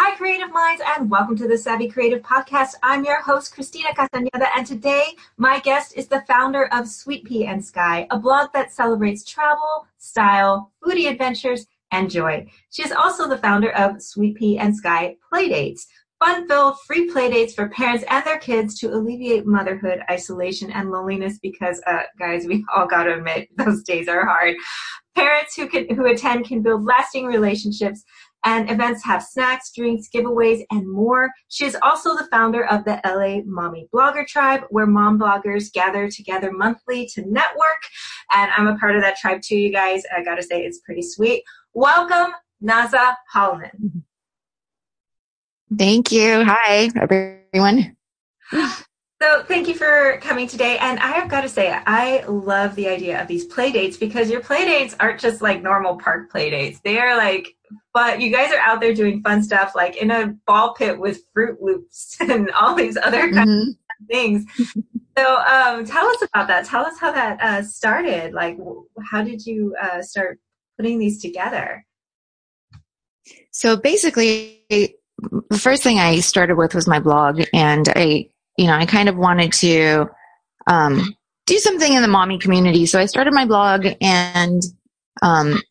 Hi, creative minds, and welcome to the Savvy Creative Podcast. I'm your host, Christina Castañeda, and today my guest is the founder of Sweet P and Sky, a blog that celebrates travel, style, foodie adventures, and joy. She is also the founder of Sweet P and Sky Playdates, fun-filled free playdates for parents and their kids to alleviate motherhood, isolation, and loneliness. Because, uh, guys, we all got to admit those days are hard. Parents who can who attend can build lasting relationships and events have snacks, drinks, giveaways, and more. She is also the founder of the LA Mommy Blogger Tribe, where mom bloggers gather together monthly to network. And I'm a part of that tribe too, you guys. I gotta say, it's pretty sweet. Welcome, Naza Holliman. Thank you. Hi, everyone. So thank you for coming today. And I have got to say, I love the idea of these play dates because your play dates aren't just like normal park play dates. They are like, but you guys are out there doing fun stuff like in a ball pit with Froot Loops and all these other kinds mm-hmm. of things. So um, tell us about that. Tell us how that uh, started. Like, how did you uh, start putting these together? So basically, the first thing I started with was my blog, and I you know, I kind of wanted to um, do something in the mommy community. So I started my blog and um,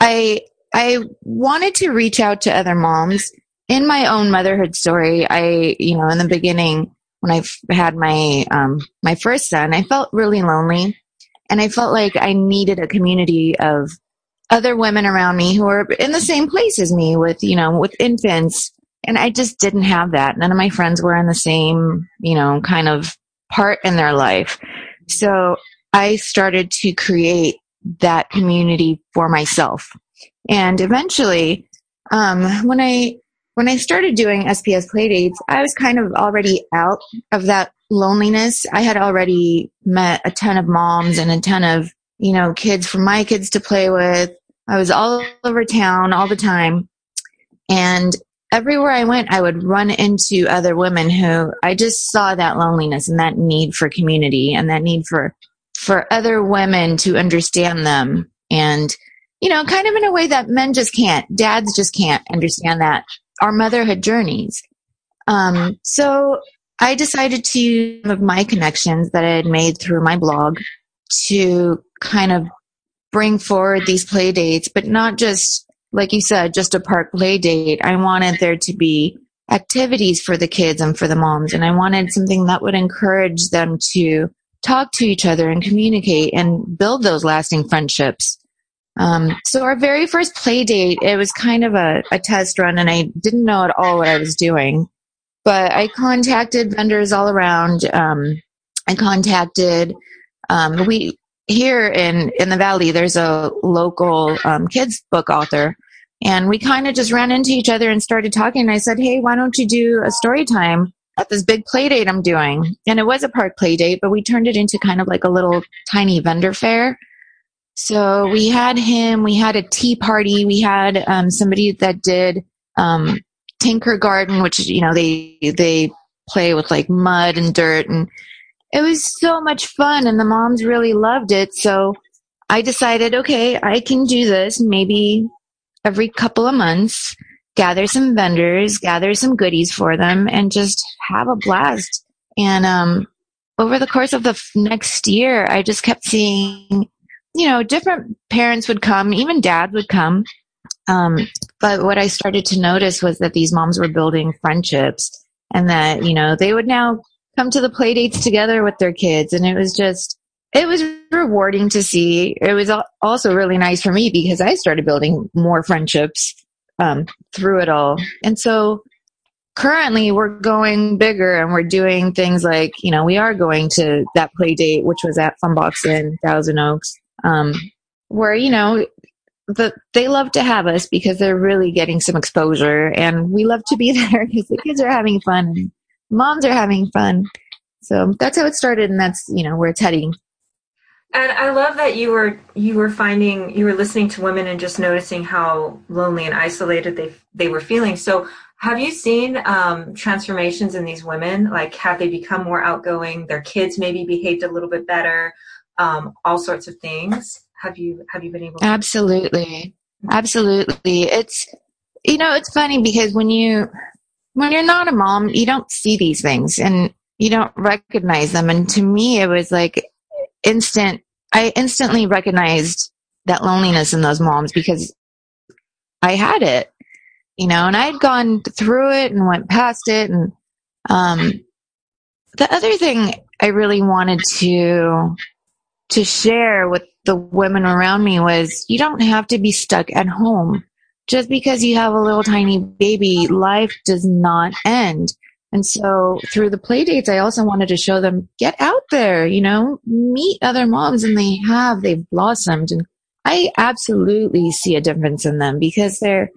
I I wanted to reach out to other moms in my own motherhood story. I, you know, in the beginning when I had my um, my first son, I felt really lonely, and I felt like I needed a community of other women around me who are in the same place as me with you know with infants and I just didn't have that. None of my friends were in the same, you know, kind of part in their life. So I started to create that community for myself. And eventually, um, when I when I started doing SPS playdates, I was kind of already out of that loneliness. I had already met a ton of moms and a ton of, you know, kids for my kids to play with. I was all over town all the time. And everywhere I went, I would run into other women who I just saw that loneliness and that need for community and that need for, for other women to understand them. And, you know, kind of in a way that men just can't, dads just can't understand that our motherhood journeys. Um, so I decided to, use of my connections that I had made through my blog to kind of bring forward these play dates, but not just like you said, just a park play date. I wanted there to be activities for the kids and for the moms. And I wanted something that would encourage them to talk to each other and communicate and build those lasting friendships. Um, so our very first play date, it was kind of a, a test run and I didn't know at all what I was doing, but I contacted vendors all around. Um, I contacted, um, we, here in, in the Valley, there's a local, um, kids book author and we kind of just ran into each other and started talking. And I said, Hey, why don't you do a story time at this big play date I'm doing? And it was a park play date, but we turned it into kind of like a little tiny vendor fair. So we had him, we had a tea party, we had um, somebody that did um, Tinkergarten, which, you know, they, they play with like mud and dirt and it was so much fun and the moms really loved it. So I decided, okay, I can do this. Maybe every couple of months, gather some vendors, gather some goodies for them, and just have a blast. And um, over the course of the f- next year, I just kept seeing, you know, different parents would come, even dad would come. Um, but what I started to notice was that these moms were building friendships and that, you know, they would now come to the play dates together with their kids. And it was just, it was rewarding to see. It was also really nice for me because I started building more friendships um, through it all. And so currently we're going bigger and we're doing things like, you know, we are going to that play date, which was at Funbox in Thousand Oaks, um, where, you know, the, they love to have us because they're really getting some exposure and we love to be there because the kids are having fun and moms are having fun. So that's how it started and that's, you know, where it's heading. And I love that you were you were finding you were listening to women and just noticing how lonely and isolated they they were feeling. So have you seen um, transformations in these women? Like have they become more outgoing? Their kids maybe behaved a little bit better. Um, all sorts of things. Have you have you been able? To- Absolutely, absolutely. It's you know, it's funny because when you when you're not a mom, you don't see these things and you don't recognize them. And to me, it was like instant. I instantly recognized that loneliness in those moms because I had it, you know, and I'd gone through it and went past it. And um, the other thing I really wanted to to share with the women around me was you don't have to be stuck at home just because you have a little tiny baby, life does not end. And so through the play dates, I also wanted to show them, get out there, you know, meet other moms and they have, they've blossomed. And I absolutely see a difference in them because they're,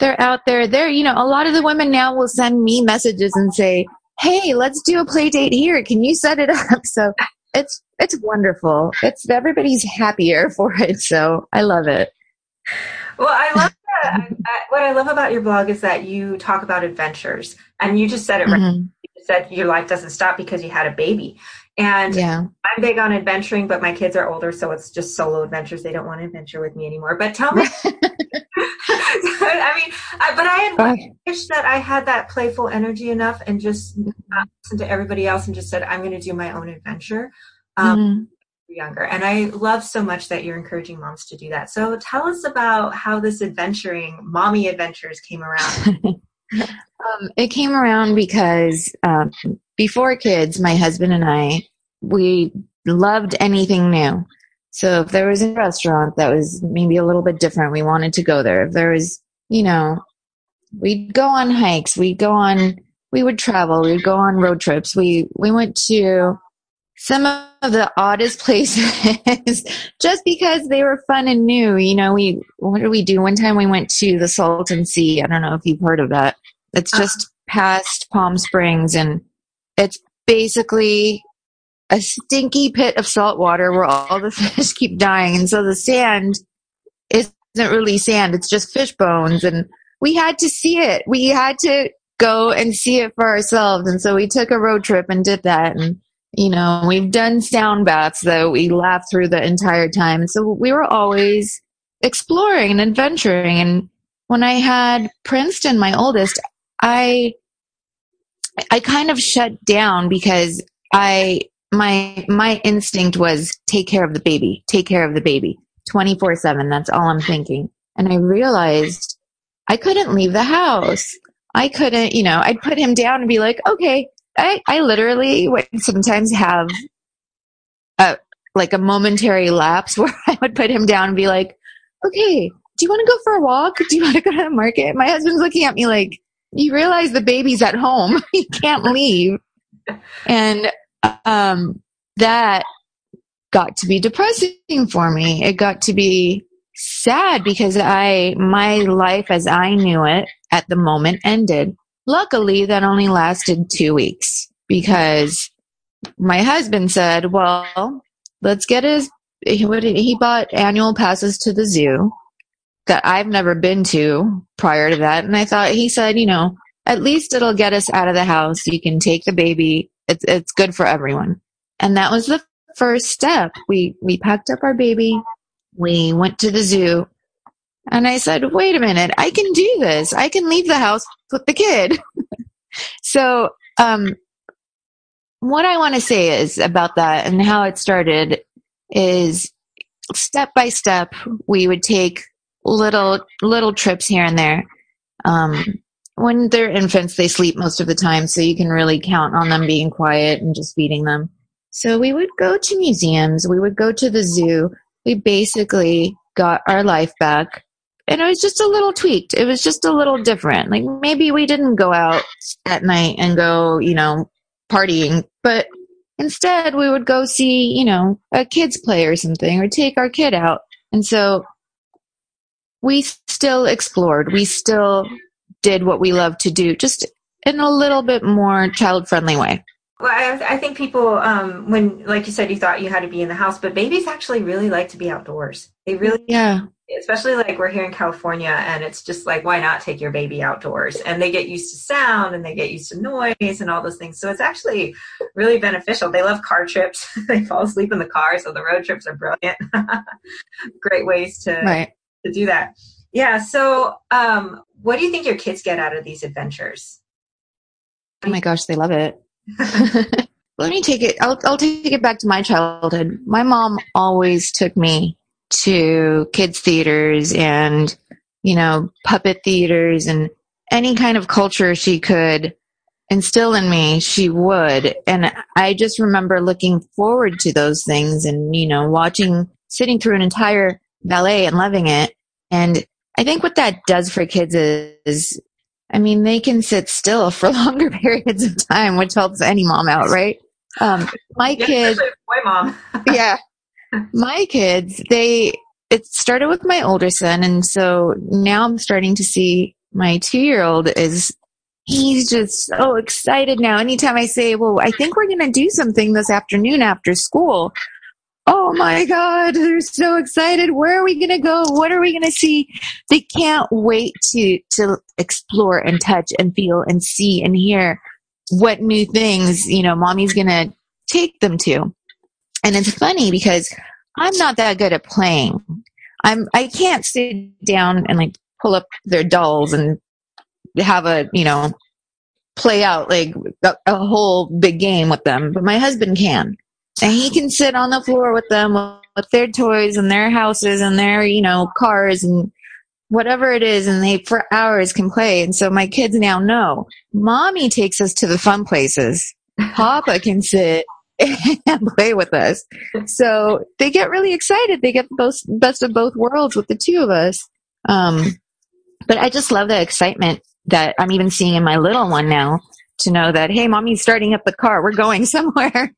they're out there. They're, you know, a lot of the women now will send me messages and say, Hey, let's do a play date here. Can you set it up? So it's, it's wonderful. It's everybody's happier for it. So I love it. Well, I love I, I, what I love about your blog is that you talk about adventures, and you just said it right. Mm-hmm. You said your life doesn't stop because you had a baby. And yeah. I'm big on adventuring, but my kids are older, so it's just solo adventures. They don't want to adventure with me anymore. But tell me, I mean, I, but I had wish that I had that playful energy enough and just not listen to everybody else and just said, I'm going to do my own adventure. Um, mm-hmm younger. And I love so much that you're encouraging moms to do that. So tell us about how this adventuring, mommy adventures came around. um, it came around because um, before kids, my husband and I, we loved anything new. So if there was a restaurant that was maybe a little bit different, we wanted to go there. If there was, you know, we'd go on hikes, we'd go on, we would travel, we'd go on road trips. We, we went to some of the oddest places just because they were fun and new. You know, we, what did we do? One time we went to the Salton Sea. I don't know if you've heard of that. It's uh-huh. just past Palm Springs and it's basically a stinky pit of salt water where all the fish keep dying. And so the sand isn't really sand. It's just fish bones. And we had to see it. We had to go and see it for ourselves. And so we took a road trip and did that. And you know, we've done sound baths that we laughed through the entire time. So we were always exploring and adventuring. And when I had Princeton, my oldest, I, I kind of shut down because I, my, my instinct was take care of the baby, take care of the baby 24 seven. That's all I'm thinking. And I realized I couldn't leave the house. I couldn't, you know, I'd put him down and be like, okay, I, I literally would sometimes have a like a momentary lapse where I would put him down and be like, okay, do you want to go for a walk? Do you want to go to the market? My husband's looking at me like, you realize the baby's at home. he can't leave. And, um, that got to be depressing for me. It got to be sad because I, my life as I knew it at the moment ended. Luckily, that only lasted two weeks because my husband said, well, let's get his, he, bought annual passes to the zoo that I've never been to prior to that. And I thought, he said, you know, at least it'll get us out of the house. You can take the baby. It's, it's good for everyone. And that was the first step. We, we packed up our baby. We went to the zoo and I said, wait a minute, I can do this. I can leave the house with the kid. so, um, what I want to say is about that and how it started is step by step, we would take little, little trips here and there. Um, when they're infants, they sleep most of the time, so you can really count on them being quiet and just feeding them. So we would go to museums, we would go to the zoo. We basically got our life back and it was just a little tweaked. It was just a little different. Like maybe we didn't go out at night and go, you know, partying, but instead we would go see, you know, a kids play or something or take our kid out. And so we still explored. We still did what we love to do, just in a little bit more child friendly way. Well, I, I think people, um, when, like you said, you thought you had to be in the house, but babies actually really like to be outdoors. They really, yeah, especially like we're here in California and it's just like, why not take your baby outdoors? And they get used to sound and they get used to noise and all those things. So it's actually really beneficial. They love car trips. they fall asleep in the car. So the road trips are brilliant. Great ways to, right. to do that. Yeah. So, um, what do you think your kids get out of these adventures? Oh my gosh, they love it. Let me take it. I'll, I'll take it back to my childhood. My mom always took me to kids theaters and, you know, puppet theaters and any kind of culture she could instill in me, she would. And I just remember looking forward to those things and, you know, watching, sitting through an entire ballet and loving it. And I think what that does for kids is, I mean, they can sit still for longer periods of time, which helps any mom out, right? Um, my kids, boy mom. yeah, my kids, they, it started with my older son. And so now I'm starting to see my two year old is, he's just so excited now. Anytime I say, well, I think we're going to do something this afternoon after school. Oh my God, they're so excited. Where are we going to go? What are we going to see? They can't wait to, to explore and touch and feel and see and hear what new things, you know, mommy's going to take them to. And it's funny because I'm not that good at playing. I'm, I can't sit down and like pull up their dolls and have a, you know, play out like a, a whole big game with them, but my husband can. And he can sit on the floor with them with their toys and their houses and their, you know, cars and whatever it is and they for hours can play. And so my kids now know mommy takes us to the fun places. Papa can sit and play with us. So they get really excited. They get both best of both worlds with the two of us. Um, but I just love the excitement that I'm even seeing in my little one now to know that, hey, mommy's starting up the car. We're going somewhere.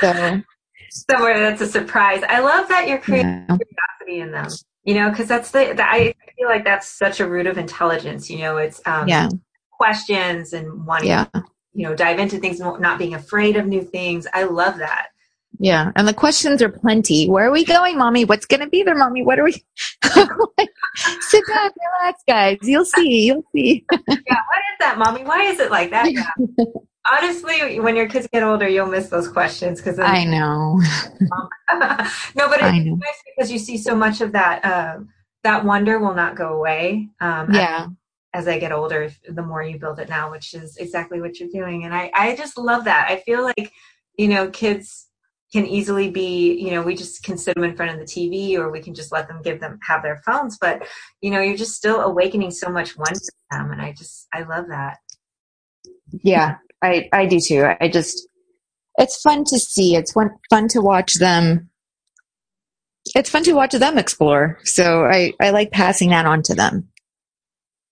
So somewhere that's a surprise. I love that you're creating yeah. curiosity in them. You know, because that's the, the, I feel like that's such a root of intelligence. You know, it's um, yeah. questions and wanting yeah. you know dive into things, not being afraid of new things. I love that. Yeah, and the questions are plenty. Where are we going, mommy? What's going to be there, mommy? What are we? Sit back, relax, guys. You'll see. You'll see. yeah, what is that, mommy? Why is it like that? Yeah. Honestly, when your kids get older, you'll miss those questions because I know. no, but it's nice because you see so much of that. Uh, that wonder will not go away. Um, yeah. As, as I get older, the more you build it now, which is exactly what you're doing, and I, I just love that. I feel like, you know, kids can easily be, you know, we just can sit them in front of the TV or we can just let them give them have their phones. But, you know, you're just still awakening so much wonder in them. And I just, I love that. Yeah, I, I do too. I just, it's fun to see. It's fun, fun to watch them. It's fun to watch them explore. So I, I like passing that on to them.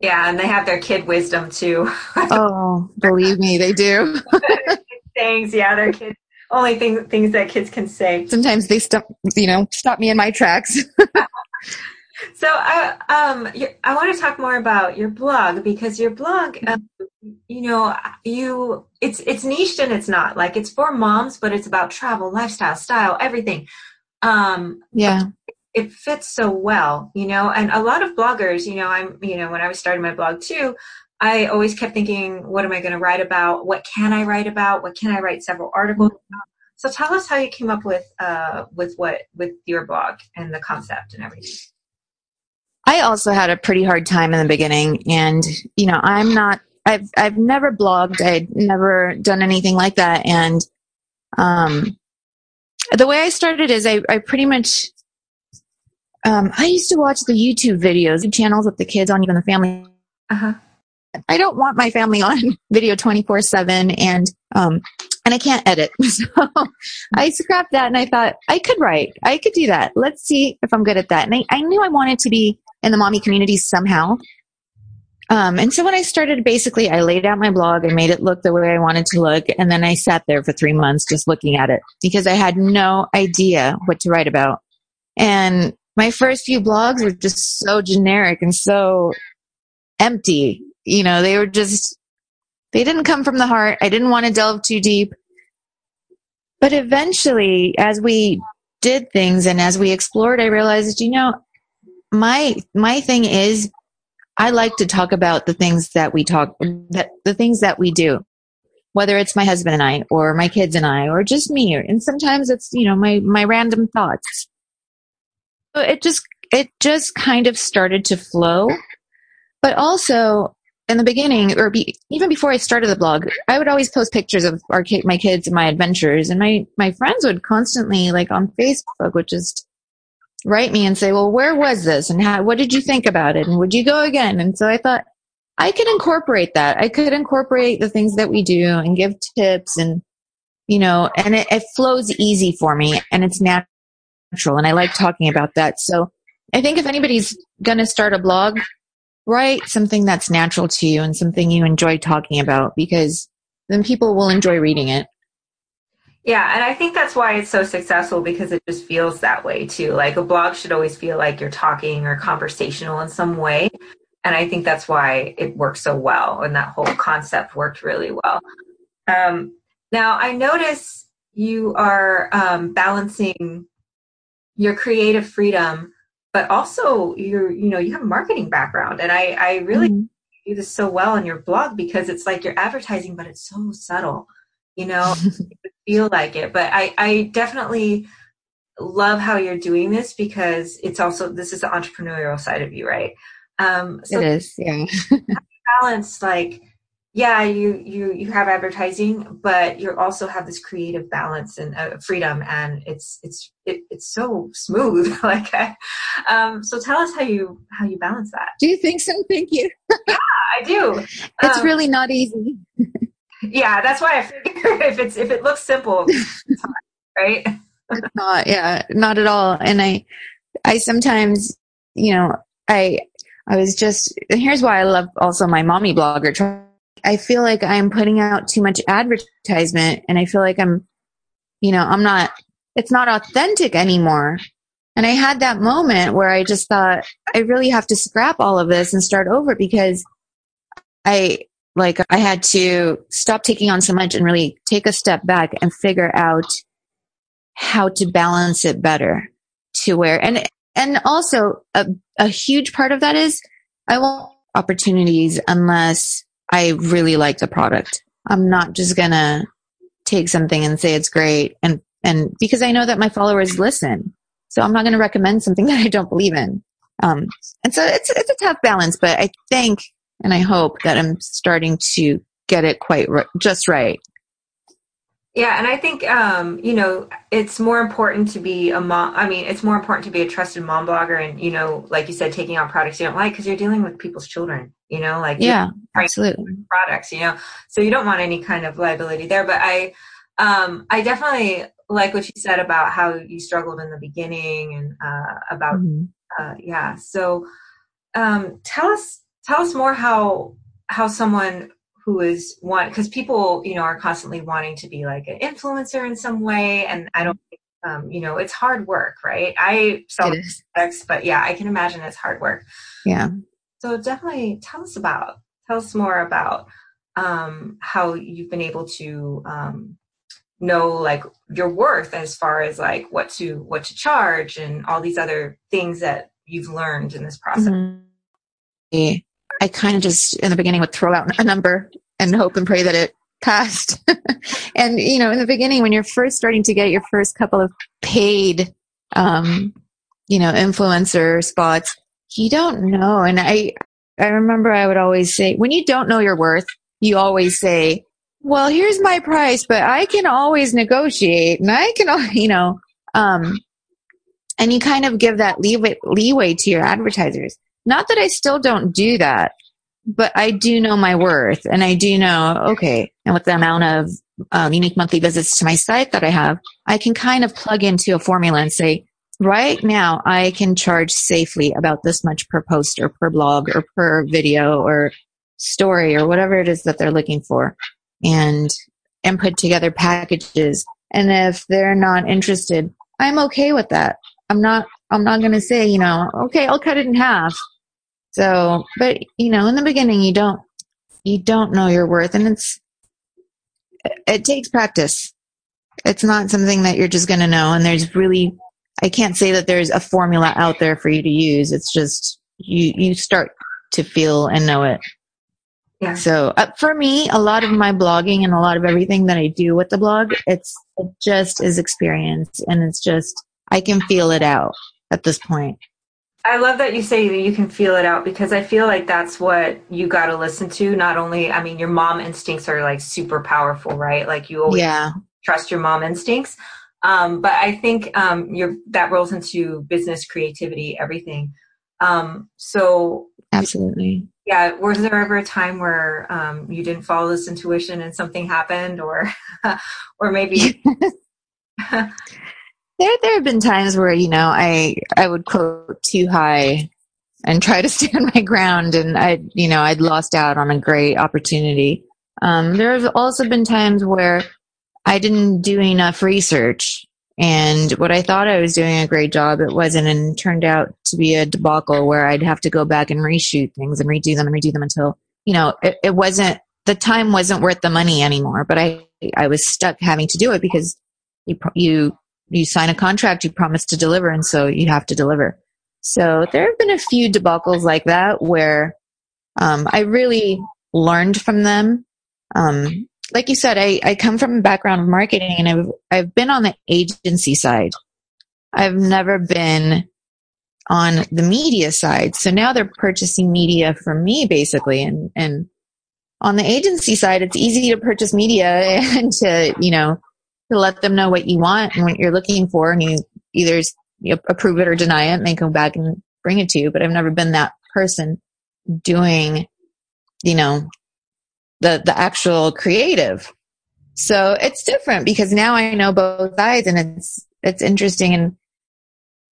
Yeah, and they have their kid wisdom too. oh, believe me, they do. Things, yeah, their kids only thing, things that kids can say. Sometimes they stop, you know, stop me in my tracks. so I, um, I want to talk more about your blog because your blog, um, you know, you it's it's niched and it's not like it's for moms, but it's about travel, lifestyle, style, everything. Um, yeah. It fits so well, you know, and a lot of bloggers, you know, I'm, you know, when I was starting my blog too, I always kept thinking, what am I going to write about? What can I write about? What can I write several articles about? So tell us how you came up with uh, with what with your blog and the concept and everything. I also had a pretty hard time in the beginning, and you know, I'm not. I've I've never blogged. I'd never done anything like that, and um, the way I started is I I pretty much um, I used to watch the YouTube videos, the channels with the kids on, even the family. Uh-huh. I don't want my family on video 24 seven and, um, and I can't edit. So I scrapped that and I thought I could write. I could do that. Let's see if I'm good at that. And I, I knew I wanted to be in the mommy community somehow. Um, and so when I started, basically, I laid out my blog, I made it look the way I wanted to look, and then I sat there for three months just looking at it because I had no idea what to write about. And my first few blogs were just so generic and so empty you know, they were just, they didn't come from the heart. I didn't want to delve too deep. But eventually, as we did things and as we explored, I realized, you know, my, my thing is I like to talk about the things that we talk, that the things that we do, whether it's my husband and I or my kids and I or just me. And sometimes it's, you know, my, my random thoughts. So it just, it just kind of started to flow. But also in the beginning, or be, even before I started the blog, I would always post pictures of our my kids and my adventures, and my my friends would constantly like on Facebook which just write me and say, "Well, where was this, and how, what did you think about it, and would you go again?" And so I thought I could incorporate that. I could incorporate the things that we do and give tips and you know, and it, it flows easy for me and it's natural, and I like talking about that. So I think if anybody's going to start a blog, write something that's natural to you and something you enjoy talking about because then people will enjoy reading it. Yeah, and I think that's why it's so successful because it just feels that way too. Like a blog should always feel like you're talking or conversational in some way. And I think that's why it works so well and that whole concept worked really well. Um, now, I notice you are um, balancing your creative freedom but also you're you know you have a marketing background and i i really mm-hmm. do this so well on your blog because it's like you're advertising but it's so subtle you know feel like it. But i i definitely love how you're doing this because it's also this is the entrepreneurial side of you right? Um so it is yeah. balance like yeah you you you have advertising but you also have this creative balance and uh, freedom and it's it's it, it's so smooth like um so tell us how you how you balance that. Do you think so? Thank you. Yeah i do. It's um, really not easy yeah that's why i figure if it's if it looks simple right? Not yeah not at all. And i i sometimes you know i i was just here's why i love also my mommy blogger I feel like I'm putting out too much advertisement and I feel like I'm, you know, I'm not, it's not authentic anymore. And I had that moment where I just thought, I really have to scrap all of this and start over because I, like, I had to stop taking on so much and really take a step back and figure out how to balance it better to where, and, and also a, a huge part of that is I want opportunities unless I really like the product. I'm not just gonna take something and say it's great and and because I know that my followers listen. So I'm not going to recommend something that I don't believe in. Um, and so it's it's a tough balance, but I think and I hope that I'm starting to get it quite r- just right. Yeah, and I think um, you know it's more important to be a mom. I mean, it's more important to be a trusted mom blogger, and you know, like you said, taking on products you don't like because you're dealing with people's children. You know, like yeah, absolutely products. You know, so you don't want any kind of liability there. But I, um, I definitely like what you said about how you struggled in the beginning and uh, about mm-hmm. uh, yeah. So um, tell us tell us more how how someone who is one because people you know are constantly wanting to be like an influencer in some way and i don't um, you know it's hard work right? I sell products but yeah i can imagine it's hard work. Yeah. So definitely tell us about tell us more about um, how you've been able to um, know like your worth as far as like what to what to charge and all these other things that you've learned in this process. Mm-hmm. I kind of just in the beginning would throw out a number and hope and pray that it passed. and you know, in the beginning, when you're first starting to get your first couple of paid, um, you know, influencer spots, you don't know. And I, I remember I would always say, when you don't know your worth, you always say, well, here's my price, but I can always negotiate and I can, you know, um, and you kind of give that leeway, leeway to your advertisers. Not that I still don't do that, but I do know my worth and I do know, okay, and with the amount of um, unique monthly visits to my site that I have, I can kind of plug into a formula and say, right now I can charge safely about this much per post or per blog or per video or story or whatever it is that they're looking for and, and put together packages. And if they're not interested, I'm okay with that. I'm not, I'm not going to say, you know, okay, I'll cut it in half so, but you know, in the beginning, you don't, you don't know your worth and it's, it takes practice. It's not something that you're just going to know. And there's really, I can't say that there's a formula out there for you to use. It's just, you, you start to feel and know it. Yeah. So uh, for me, a lot of my blogging and a lot of everything that I do with the blog, it's it just is experience and it's just I can feel it out at this point. I love that you say that you can feel it out because I feel like that's what you got to listen to. Not only, I mean, your mom instincts are like super powerful, right? Like you always Yeah. trust your mom instincts. Um, but I think um, your that rolls into business creativity, everything. Um, so Absolutely. yeah, was there ever a time where um, you didn't follow this intuition and something happened, or or maybe There, there have been times where you know I I would quote too high and try to stand my ground, and I you know I'd lost out on a great opportunity. Um, there have also been times where I didn't do enough research, and what I thought I was doing a great job, it wasn't, and turned out to be a debacle where I'd have to go back and reshoot things and redo them and redo them until you know it, it wasn't the time wasn't worth the money anymore. But I I was stuck having to do it because you you you sign a contract, you promise to deliver, and so you have to deliver. So there have been a few debacles like that where um, I really learned from them. Um, like you said, I, I come from a background of marketing and I've, I've been on the agency side. I've never been on the media side. So now they're purchasing media from me basically. And, and on the agency side, it's easy to purchase media and to, you know, to let them know what you want and what you're looking for. And you either you approve it or deny it and they come back and bring it to you. But I've never been that person doing, you know, the, the actual creative. So it's different because now I know both sides and it's, it's interesting and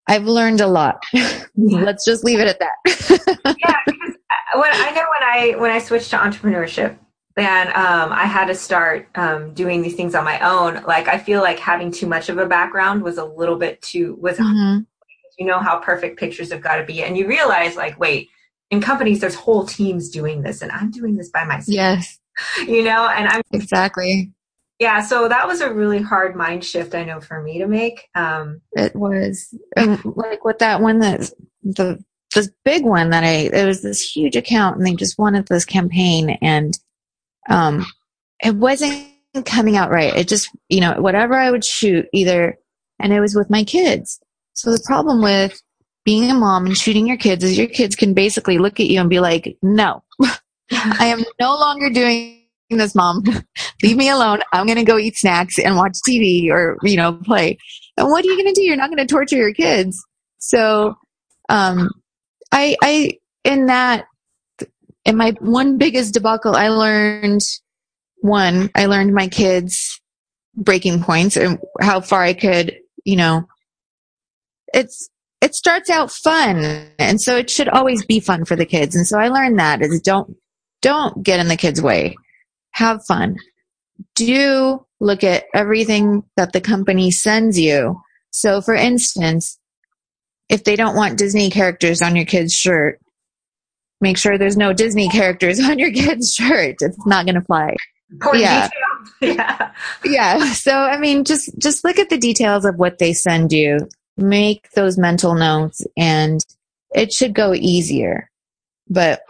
I've learned a lot. Let's just leave it at that. yeah, because uh, when I know when I when I switched to entrepreneurship and um, I had to start um, doing these things on my own. Like I feel like having too much of a background was a little bit too was Mhm. you know how perfect pictures have got to be, and you realize like wait. In companies, there's whole teams doing this, and I'm doing this by myself. Yes, You know, and I'm exactly. yeah. So that was a really hard mind shift, I know, for me to make. Um, It was like with that one that the this big one that I it was this huge account and they just wanted this campaign and um it wasn't coming out right. It just you know whatever I would shoot either and it was with my kids. So the problem with being a mom and shooting your kids is your kids can basically look at you and be like, "No, I am no longer doing this, mom. Leave me alone. I'm going to go eat snacks and watch TV or, you know, play. And what are you going to do? You're not going to torture your kids. So, um, I, I, in that, in my one biggest debacle, I learned one, I learned my kids breaking points and how far I could, you know, it's, it starts out fun. And so it should always be fun for the kids. And so I learned that is don't, don't get in the kids' way. Have fun. Do look at everything that the company sends you. So for instance, if they don't want Disney characters on your kid's shirt, make sure there's no Disney characters on your kid's shirt. It's not going to fly. important Yeah. detail. yeah. Yeah. So, I mean, just, just look at the details of what they send you, make those mental notes and it should go easier. But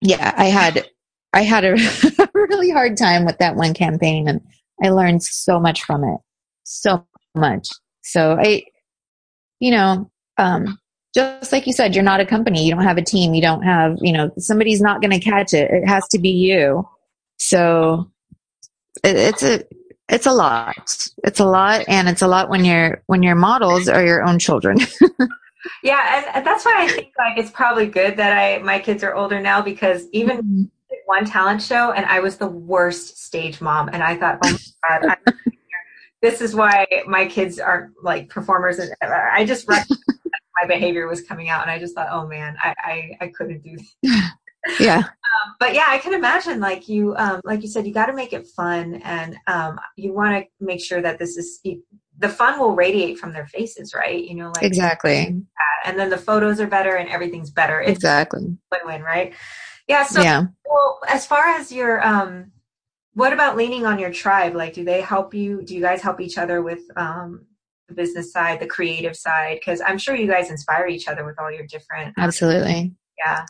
yeah, I had, I had a really hard time with that one campaign and I learned so much from it. So much. So I, you know, um, just like you said, you're not a company. You don't have a team. You don't have, you know, somebody's not going to catch it. It has to be you. So it, it's a, it's a lot. It's a lot. And it's a lot when your, when your models are your own children. Yeah, and, and that's why I think like it's probably good that I my kids are older now because even mm-hmm. one talent show and I was the worst stage mom and I thought, oh my god, I'm, this is why my kids aren't like performers. And uh, I just my behavior was coming out and I just thought, oh man, I I, I couldn't do. This. yeah. But yeah, I can imagine like you um, like you said, you got to make it fun and um, you want to make sure that this is the fun will radiate from their faces, right? You know, like Exactly. and then the photos are better and everything's better. It's Exactly. win-win, right? Yeah. So, Yeah. well, as far as your, um, what about leaning on your tribe? Like, do they help you? Do you guys help each other with um, the business side, the creative side? Because I'm sure you guys inspire each other with all your different. Absolutely. Yeah.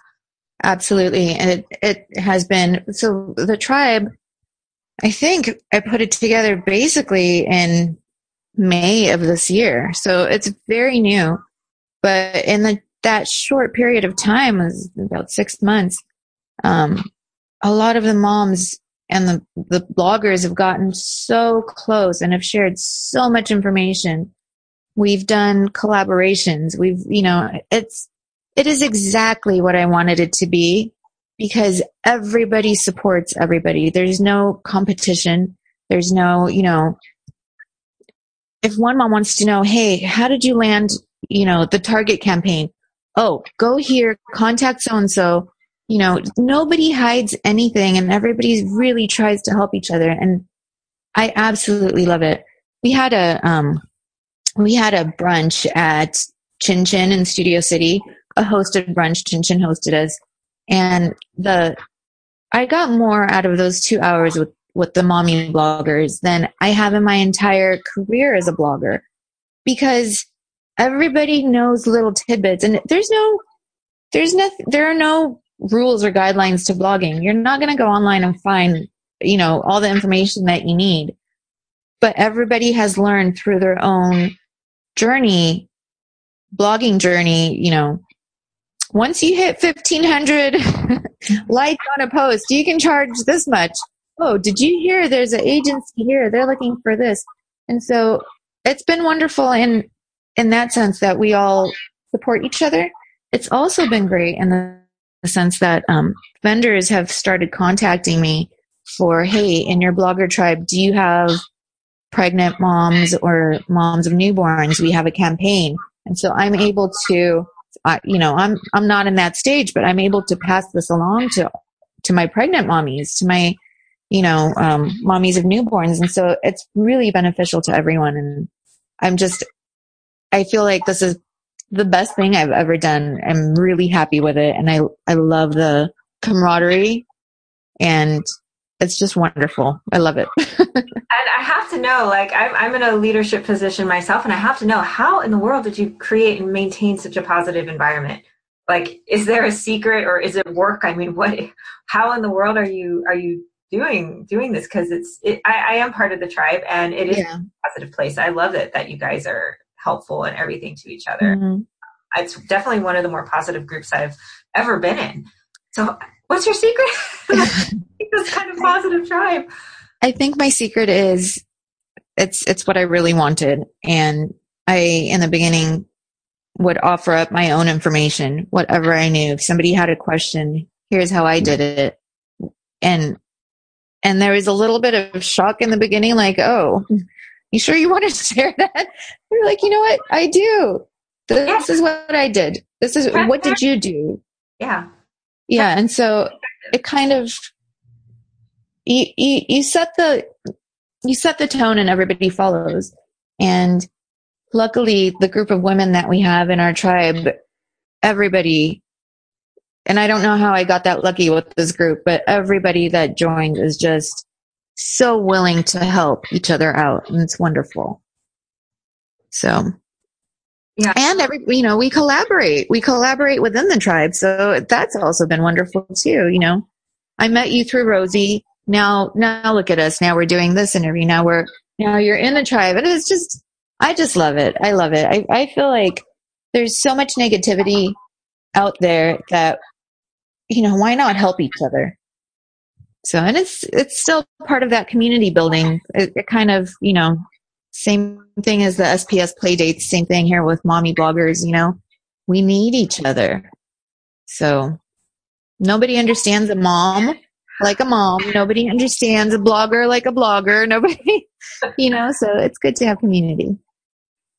Absolutely. And it, it has been, so the tribe, I think I put it together basically in May of this year. So it's very new. But in the that short period of time was about six months. Um, a lot of the moms and the, the bloggers have gotten so close and have shared so much information. We've done collaborations. We've, you know, it's, it is exactly what I wanted it to be because everybody supports everybody. There's no competition. There's no, you know, if one mom wants to know, hey, how did you land, you know, the target campaign? Oh, go here, contact so and so. You know, nobody hides anything and everybody really tries to help each other. And I absolutely love it. We had a, um, we had a brunch at Chin Chin in Studio City, a hosted brunch. Chin Chin hosted us. And the, I got more out of those two hours with, with the mommy bloggers than I have in my entire career as a blogger because everybody knows little tidbits and there's no, there's no, there are no rules or guidelines to blogging. You're not going to go online and find, you know, all the information that you need. But everybody has learned through their own journey, blogging journey, you know, once you hit 1500 likes on a post, you can charge this much. Oh, did you hear there's an agency here? They're looking for this. And so it's been wonderful in, in that sense that we all support each other. It's also been great in the, the sense that, um, vendors have started contacting me for, Hey, in your blogger tribe, do you have pregnant moms or moms of newborns? We have a campaign. And so I'm able to you know, I'm, I'm not in that stage, but I'm able to pass this along to, to my pregnant mommies, to my, you know, um, mommies of newborns. And so it's really beneficial to everyone. And I'm just, I feel like this is the best thing I've ever done. I'm really happy with it. And I, I love the camaraderie and it's just wonderful. I love it. and I have to know, like, I'm, I'm in a leadership position myself, and I have to know how in the world did you create and maintain such a positive environment? Like, is there a secret or is it work? I mean, what, how in the world are you, are you doing, doing this? Cause it's, it, I, I am part of the tribe and it is yeah. a positive place. I love it that you guys are helpful and everything to each other. Mm-hmm. It's definitely one of the more positive groups I've ever been in. So what's your secret? this kind of positive tribe. I think my secret is it's it's what I really wanted. And I in the beginning would offer up my own information, whatever I knew. If somebody had a question, here's how I did it. And and there was a little bit of shock in the beginning, like, oh, you sure you want to share that? You're like, you know what? I do. This is what I did. This is what did you do? Yeah. Yeah. And so it kind of you, you, you set the, you set the tone and everybody follows. And luckily the group of women that we have in our tribe, everybody, and I don't know how I got that lucky with this group, but everybody that joined is just so willing to help each other out. And it's wonderful. So yeah. And every, you know, we collaborate. We collaborate within the tribe. So that's also been wonderful too. You know, I met you through Rosie now now look at us now we're doing this interview now we're now you're in the tribe and it's just i just love it i love it i, I feel like there's so much negativity out there that you know why not help each other so and it's it's still part of that community building it, it kind of you know same thing as the sps play dates same thing here with mommy bloggers you know we need each other so nobody understands a mom like a mom. Nobody understands a blogger like a blogger. Nobody, you know, so it's good to have community.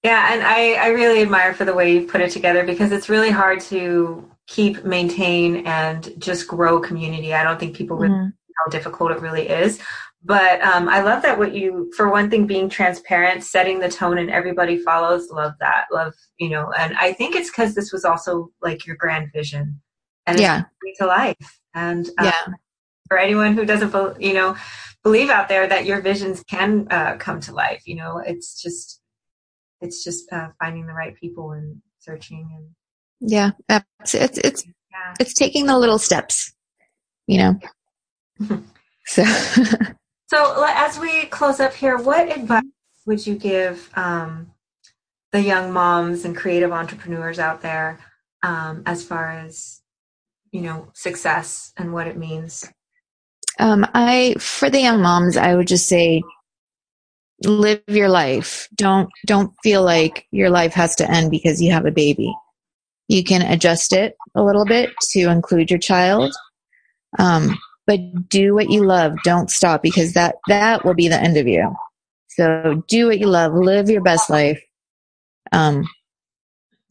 Yeah, and I, I really admire for the way you put it together because it's really hard to keep, maintain, and just grow community. I don't think people really mm-hmm. How difficult it really is. But um, I love that what you, for one thing, being transparent, setting the tone, and everybody follows. Love that. Love, you know, and I think it's because this was also like your grand vision, and yeah, to life. And um, yeah, for anyone who doesn't, you know, believe out there that your visions can uh, come to life. You know, it's just, it's just uh, finding the right people and searching and. Yeah, it's it's it's, yeah. it's taking the little steps, you know. so. so as we close up here, what advice would you give um, the young moms and creative entrepreneurs out there um, as far as you know success and what it means? Um, I for the young moms, I would just say live your life. Don't don't feel like your life has to end because you have a baby. You can adjust it a little bit to include your child. Um, but do what you love. Don't stop because that that will be the end of you. So do what you love. Live your best life. Um,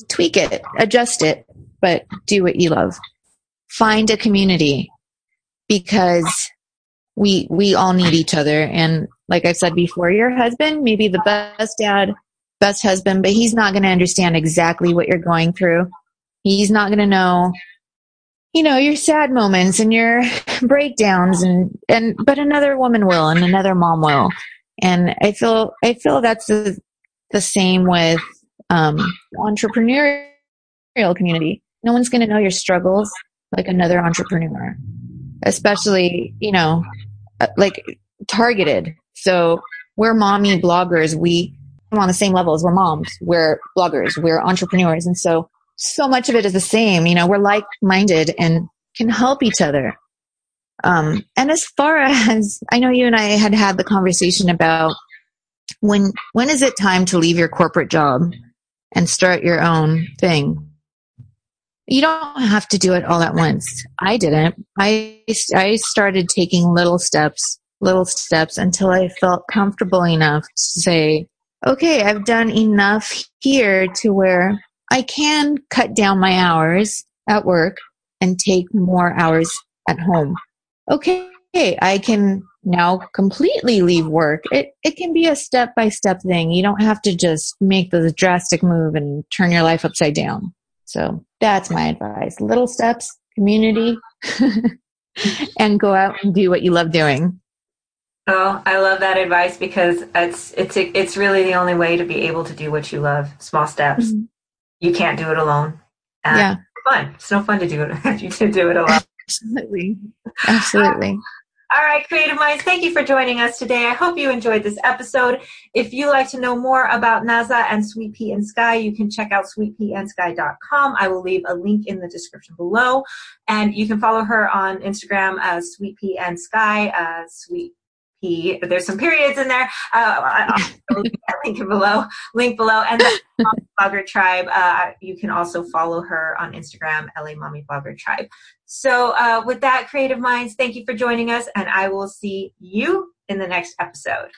tweak it, adjust it, but do what you love. Find a community because we we all need each other and like I've said before, your husband may be the best dad, best husband, but he's not going to understand exactly what you're going through. He's not going to know, you know, your sad moments and your breakdowns and, and, but another woman will and another mom will. And I feel, I feel that's the, the same with, um, entrepreneurial community. No one's going to know your struggles like another entrepreneur, especially, you know, uh, like targeted. So we're mommy bloggers. We on the same level as we're moms. We're bloggers. We're entrepreneurs. And so, so much of it is the same. You know, we're like minded and can help each other. Um, and as far as I know, you and I had had the conversation about when, when is it time to leave your corporate job and start your own thing? You don't have to do it all at once. I didn't. I, I started taking little steps little steps until I felt comfortable enough to say, okay, I've done enough here to where I can cut down my hours at work and take more hours at home. Okay, I can now completely leave work. It, it can be a step by step thing. You don't have to just make the drastic move and turn your life upside down. So that's my advice. Little steps, community, and go out and do what you love doing. Oh, I love that advice because it's it's it's really the only way to be able to do what you love. Small steps. Mm-hmm. You can't do it alone. And yeah, fun. It's no fun to do it if you to do it alone. Absolutely, absolutely. All right, Creative Minds, thank you for joining us today. I hope you enjoyed this episode. If you like to know more about Naza and Sweet P and Sky, you can check out sweetpandsky.com. I will leave a link in the description below. And you can follow her on Instagram as Sweet P and Sky, uh, Sweet P. There's some periods in there. Uh, I'll link below. Link below. And the Blogger Tribe. Uh, you can also follow her on Instagram, LA Mommy Blogger Tribe. So, uh, with that, Creative Minds, thank you for joining us, and I will see you in the next episode.